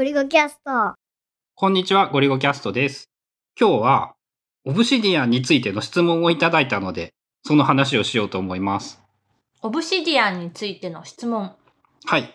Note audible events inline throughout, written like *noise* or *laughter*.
ゴリゴキャスト。こんにちは、ゴリゴキャストです。今日は、オブシディアンについての質問をいただいたので、その話をしようと思います。オブシディアンについての質問。はい。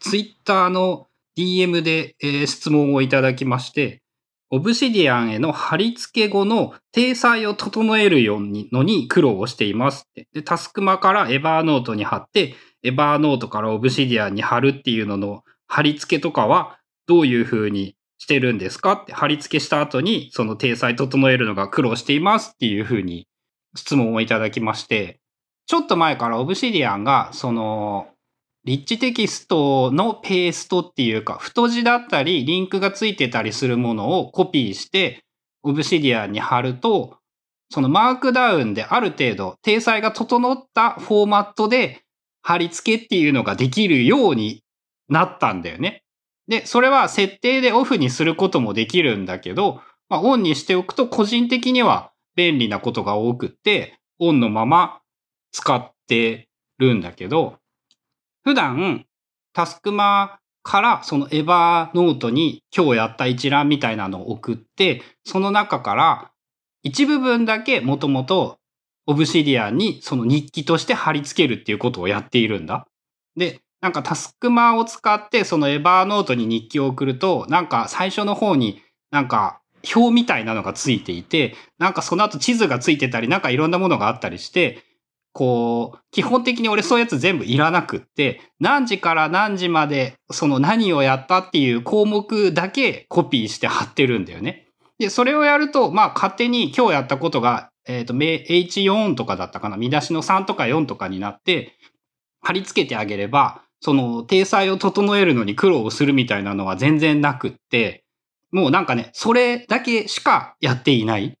ツイッターの DM で、えー質問をいただきまして、オブシディアンへの貼り付け後の体裁を整えるようにのに苦労をしていますって。で、タスクマからエバーノートに貼って、エバーノートからオブシディアンに貼るっていうのの貼り付けとかはどういう風にしてるんですかって、貼り付けした後にその体裁整えるのが苦労していますっていう風に質問をいただきまして、ちょっと前からオブシディアンが、その、リッチテキストのペーストっていうか、太字だったり、リンクがついてたりするものをコピーして、オブシディアンに貼ると、そのマークダウンである程度、体裁が整ったフォーマットで貼り付けっていうのができるようになったんだよね。で、それは設定でオフにすることもできるんだけど、まあ、オンにしておくと個人的には便利なことが多くって、オンのまま使ってるんだけど、普段タスクマからそのエバーノートに今日やった一覧みたいなのを送って、その中から一部分だけもともとオブシディアンにその日記として貼り付けるっていうことをやっているんだ。で、なんかタスクマを使ってそのエバーノートに日記を送ると、なんか最初の方になんか表みたいなのがついていて、なんかその後地図がついてたり、なんかいろんなものがあったりして、こう、基本的に俺そういうやつ全部いらなくって、何時から何時までその何をやったっていう項目だけコピーして貼ってるんだよね。で、それをやると、まあ勝手に今日やったことが、えっ、と、H4 とかだったかな、見出しの3とか4とかになって、貼り付けてあげれば、その、体裁を整えるのに苦労をするみたいなのは全然なくって、もうなんかね、それだけしかやっていない。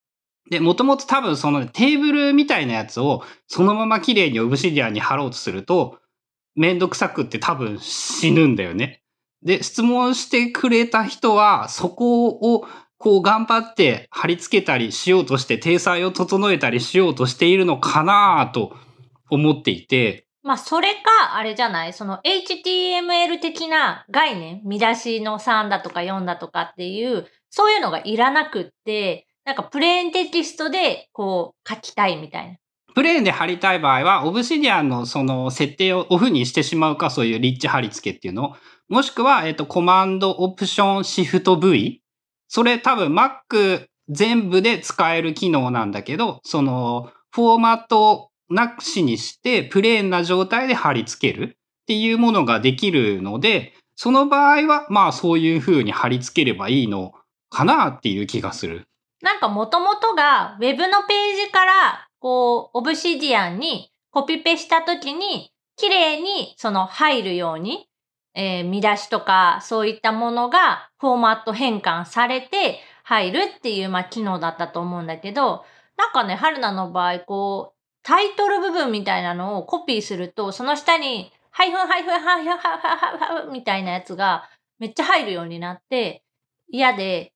で、もともと多分そのテーブルみたいなやつをそのまま綺麗にオブシディアンに貼ろうとすると、めんどくさくって多分死ぬんだよね。で、質問してくれた人は、そこをこう頑張って貼り付けたりしようとして、体裁を整えたりしようとしているのかなと思っていて、まあ、それか、あれじゃない？その HTML 的な概念、見出しの3だとか4だとかっていう、そういうのがいらなくって、なんかプレーンテキストでこう書きたいみたいな。プレーンで貼りたい場合は、オブシディアンのその設定をオフにしてしまうか、そういうリッチ貼り付けっていうの。もしくは、えっと、コマンド、オプション、シフト V。それ多分 Mac 全部で使える機能なんだけど、その、フォーマットなくしにして、プレーンな状態で貼り付けるっていうものができるので、その場合は、まあそういう風に貼り付ければいいのかなっていう気がする。なんか元々が Web のページからこう、オブシディアンにコピペしたときに綺麗にその入るように、えー見出しとかそういったものがフォーマット変換されて入るっていうまあ機能だったと思うんだけど、なんかね、春菜の場合こう、タイトル部分みたいなのをコピーすると、その下にハイフンハイフンハイフンハイフンハイフンみたいなやつがめっちゃ入るようになって嫌で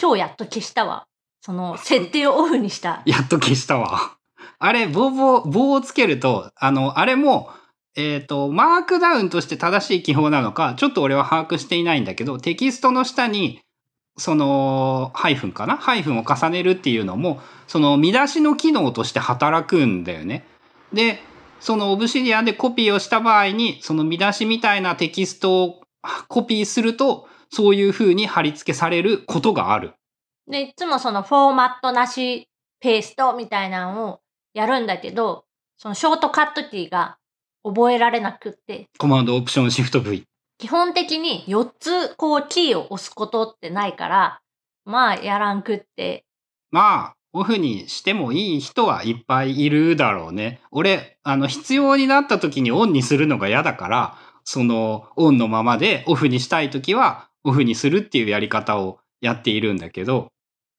今日やっと消したわ。その *laughs* 設定をオフにした。やっと消したわ。あれ、棒棒、棒をつけると、あの、あれも、えっ、と、マークダウンとして正しい記法なのか、ちょっと俺は把握していないんだけど、テキストの下に、その、ハイフンかな？ハイフンを重ねるっていうのも、その見出しの機能として働くんだよね。で、そのオブシディアンでコピーをした場合に、その見出しみたいなテキストをコピーすると、そういう風に貼り付けされることがある。で、いつもそのフォーマットなしペーストみたいなのをやるんだけど、そのショートカットキーが覚えられなくって、コマンド、オプション、シフト V。基本的に4つこうキーを押すことってないから、まあやらんくって。まあ、オフにしてもいい人はいっぱいいるだろうね。俺、あの、必要になった時にオンにするのが嫌だから、その、オンのままでオフにしたい時は、オフにするっていうやり方をやっているんだけど、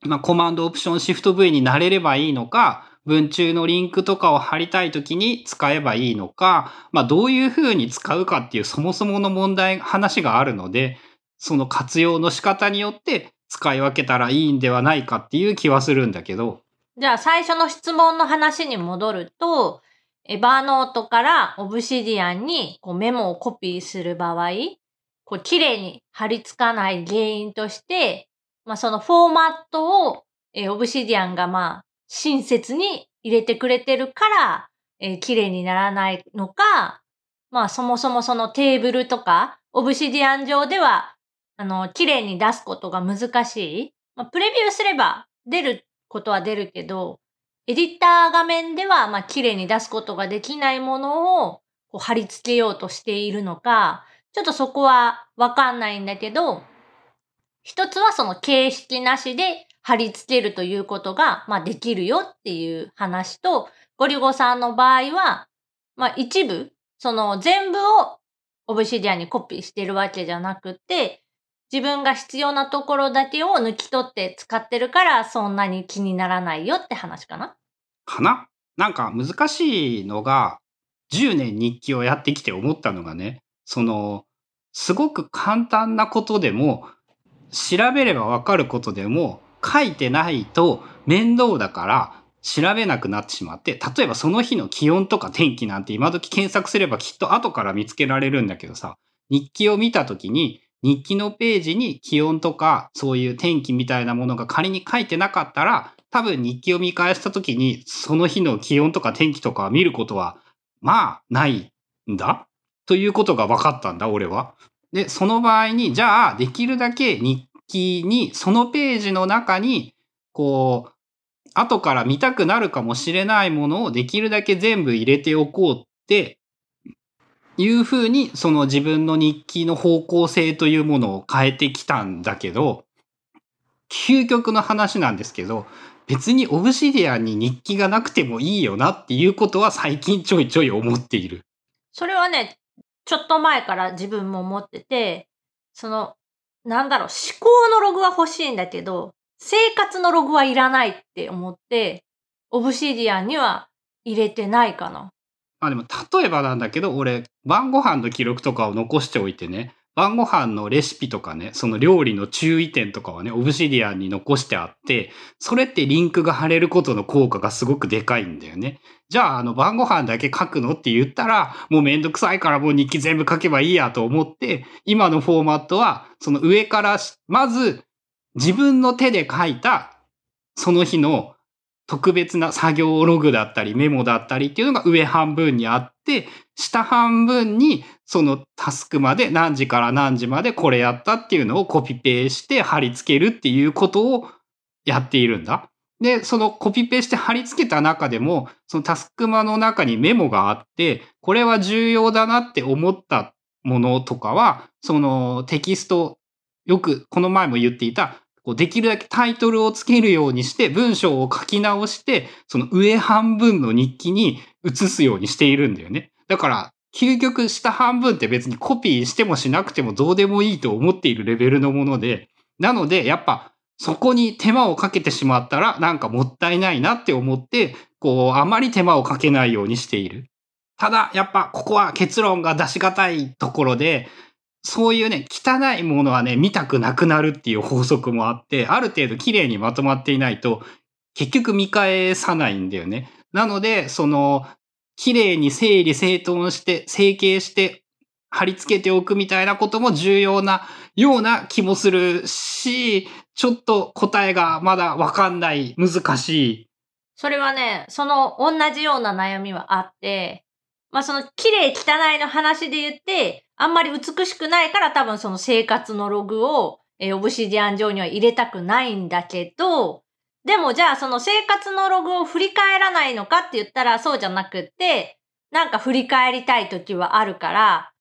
まあ、コマンド、オプション、シフト V になれればいいのか、文中のリンクとかを貼りたい時に使えばいいのか、まあ、どういう風に使うかっていうそもそもの問題、話があるので、その活用の仕方によって使い分けたらいいんではないかっていう気はするんだけど、じゃあ最初の質問の話に戻ると、エバーノートからオブシディアンにこうメモをコピーする場合、こう、綺麗に貼り付かない原因として、まあ、そのフォーマットを、えーオブシディアンがまあ、親切に入れてくれてるから、えー綺麗にならないのか、まあ、そもそもそのテーブルとか、オブシディアン上では、あの、綺麗に出すことが難しい。まあ、プレビューすれば出ることは出るけど、エディター画面では、まあ、綺麗に出すことができないものを、こう、貼り付けようとしているのか、ちょっとそこはわかんないんだけど、一つはその形式なしで貼り付けるということが、まあ、できるよっていう話と、ゴリゴさんの場合は、まあ、一部、その全部をオブシディアにコピーしてるわけじゃなくて、自分が必要なところだけを抜き取って使ってるから、そんなに気にならないよって話かな。かな？なんか難しいのが、10年日記をやってきて思ったのがね、その、すごく簡単なことでも、調べればわかることでも、書いてないと面倒だから、調べなくなってしまって、例えばその日の気温とか天気なんて今時検索すればきっと後から見つけられるんだけどさ、日記を見た時に、日記のページに気温とかそういう天気みたいなものが仮に書いてなかったら、多分日記を見返した時にその日の気温とか天気とか見ることはまあないんだ？ということが分かったんだ俺は。でその場合にじゃあできるだけ日記にそのページの中にこう後から見たくなるかもしれないものをできるだけ全部入れておこうっていうふうにその自分の日記の方向性というものを変えてきたんだけど究極の話なんですけど別にオブシディアンに日記がなくてもいいよなっていうことは最近ちょいちょい思っている。それはね、ちょっと前から自分も思ってて、その、なんだろう、思考のログは欲しいんだけど、生活のログはいらないって思って、オブシディアンには入れてないかな。あでも例えばなんだけど俺晩ご飯の記録とかを残しておいてね晩ご飯のレシピとかねその料理の注意点とかはねオブシディアンに残してあってそれってリンクが貼れることの効果がすごくでかいんだよね。じゃああの晩ご飯だけ書くのって言ったらもうめんどくさいからもう日記全部書けばいいやと思って今のフォーマットはその上からまず自分の手で書いたその日の特別な作業ログだったりメモだったりっていうのが上半分にあって、下半分にそのタスクまで何時から何時までこれやったっていうのをコピペして貼り付けるっていうことをやっているんだ。で、そのコピペして貼り付けた中でも、そのタスクマの中にメモがあって、これは重要だなって思ったものとかは、そのテキスト、よくこの前も言っていた、こうできるだけタイトルをつけるようにして文章を書き直してその上半分の日記に移すようにしているんだよね。だから究極下半分って別にコピーしてもしなくてもどうでもいいと思っているレベルのものでなのでやっぱそこに手間をかけてしまったらなんかもったいないなって思ってこうあまり手間をかけないようにしている。ただやっぱここは結論が出し難いところでそういうね、汚いものはね、見たくなくなるっていう法則もあって、ある程度綺麗にまとまっていないと、結局見返さないんだよね。なので、その、綺麗に整理整頓して、整形して、貼り付けておくみたいなことも重要なような気もするし、ちょっと答えがまだわかんない、難しい。それはね、その同じような悩みはあって、まあその綺麗汚いの話で言って、あんまり美しくないから多分その生活のログを、えーオブシディアン上には入れたくないんだけど、でもじゃあその生活のログを振り返らないのかって言ったらそうじゃなくって、なんか振り返りたい時はあるから、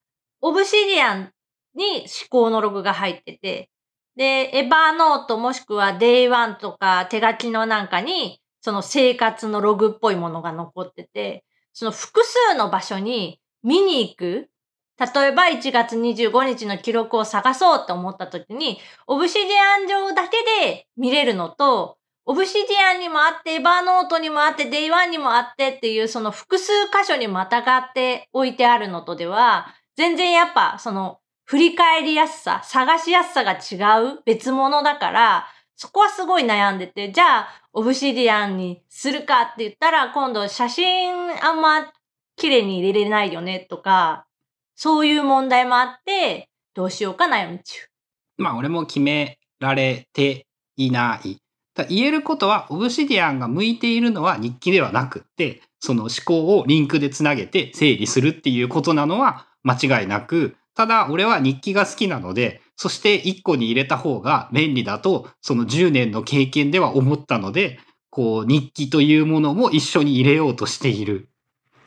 Obsidian に思考のログが入ってて、で、 Evernote もしくは Day One とか手書きのなんかに、その生活のログっぽいものが残ってて、その複数の場所に見に行く例えば1月25日の記録を探そうと思った時に、 Obsidian 上だけで見れるのと、 Obsidian にもあって、 Evernote にもあって、 Day One にもあってっていう、その複数箇所にまたがって置いてあるのとでは、全然やっぱその振り返りやすさ、探しやすさが違う別物だから、そこはすごい悩んでて、じゃあ、オブシディアンにするかって言ったら、今度写真あんま綺麗に入れれないよねとか、そういう問題もあって、どうしようか悩み中。まあ俺も決められていない。だ言えることは、オブシディアンが向いているのは日記ではなくって、その思考をリンクでつなげて整理するっていうことなのは間違いなく、ただ俺は日記が好きなので、そして1個に入れた方が便利だと、その10年の経験では思ったので、こう日記というものも一緒に入れようとしている。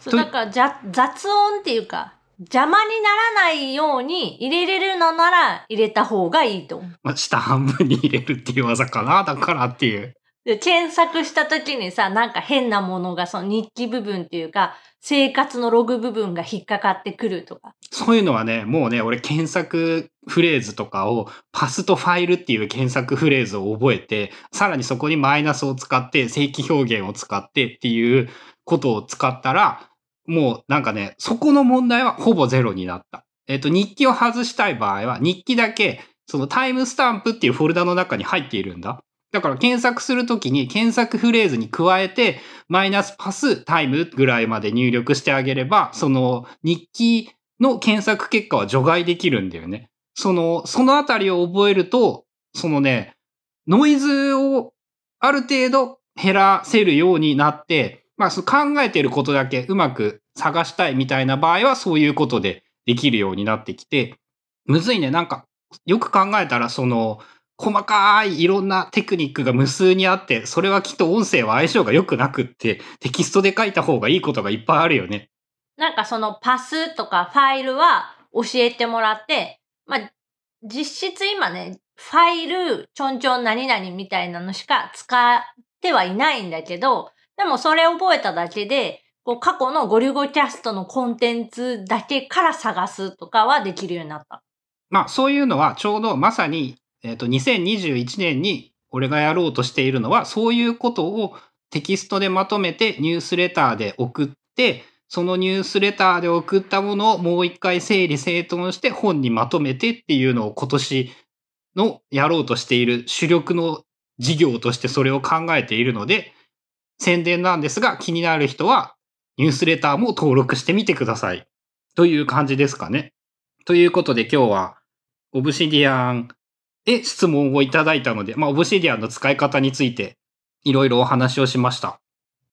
とそうだからじゃ雑音っていうか、邪魔にならないように入れれるのなら入れた方がいいと。まあ、下半分に入れるっていう技かな、だからっていう。で、検索した時にさ、なんか変なものがその日記部分っていうか、生活のログ部分が引っかかってくるとか。そういうのはね、もうね、俺検索フレーズとかをパスとファイルっていう検索フレーズを覚えて、さらにそこにマイナスを使って、正規表現を使ってっていうことを使ったら、もうなんかね、そこの問題はほぼゼロになった。えっ、と、日記を外したい場合は、日記だけ、そのタイムスタンプっていうフォルダの中に入っているんだ。だから検索するときに検索フレーズに加えて、マイナスパスタイムぐらいまで入力してあげれば、その日記の検索結果は除外できるんだよね。その、そのあたりを覚えると、そのね、ノイズをある程度減らせるようになって、まあ、その考えてることだけうまく探したいみたいな場合はそういうことでできるようになってきて、むずいね。なんか、よく考えたら、その、細かいいろんなテクニックが無数にあって、それはきっと音声は相性が良くなくって、テキストで書いた方がいいことがいっぱいあるよね。なんかそのパスとかファイルは教えてもらって、まあ、実質今ね、ファイル、ちょんちょん何々みたいなのしか使ってはいないんだけど、でもそれ覚えただけで、こう過去のゴリゴキャストのコンテンツだけから探すとかはできるようになった。まあそういうのはちょうどまさに、えっ、と、2021年に俺がやろうとしているのは、そういうことをテキストでまとめてニュースレターで送って、そのニュースレターで送ったものをもう一回整理整頓して本にまとめてっていうのを今年のやろうとしている主力の事業としてそれを考えているので、宣伝なんですが気になる人はニュースレターも登録してみてください。という感じですかね。ということで今日はオブシディアンへ質問をいただいたので、まあ、オブシディアンの使い方についていろいろお話をしました。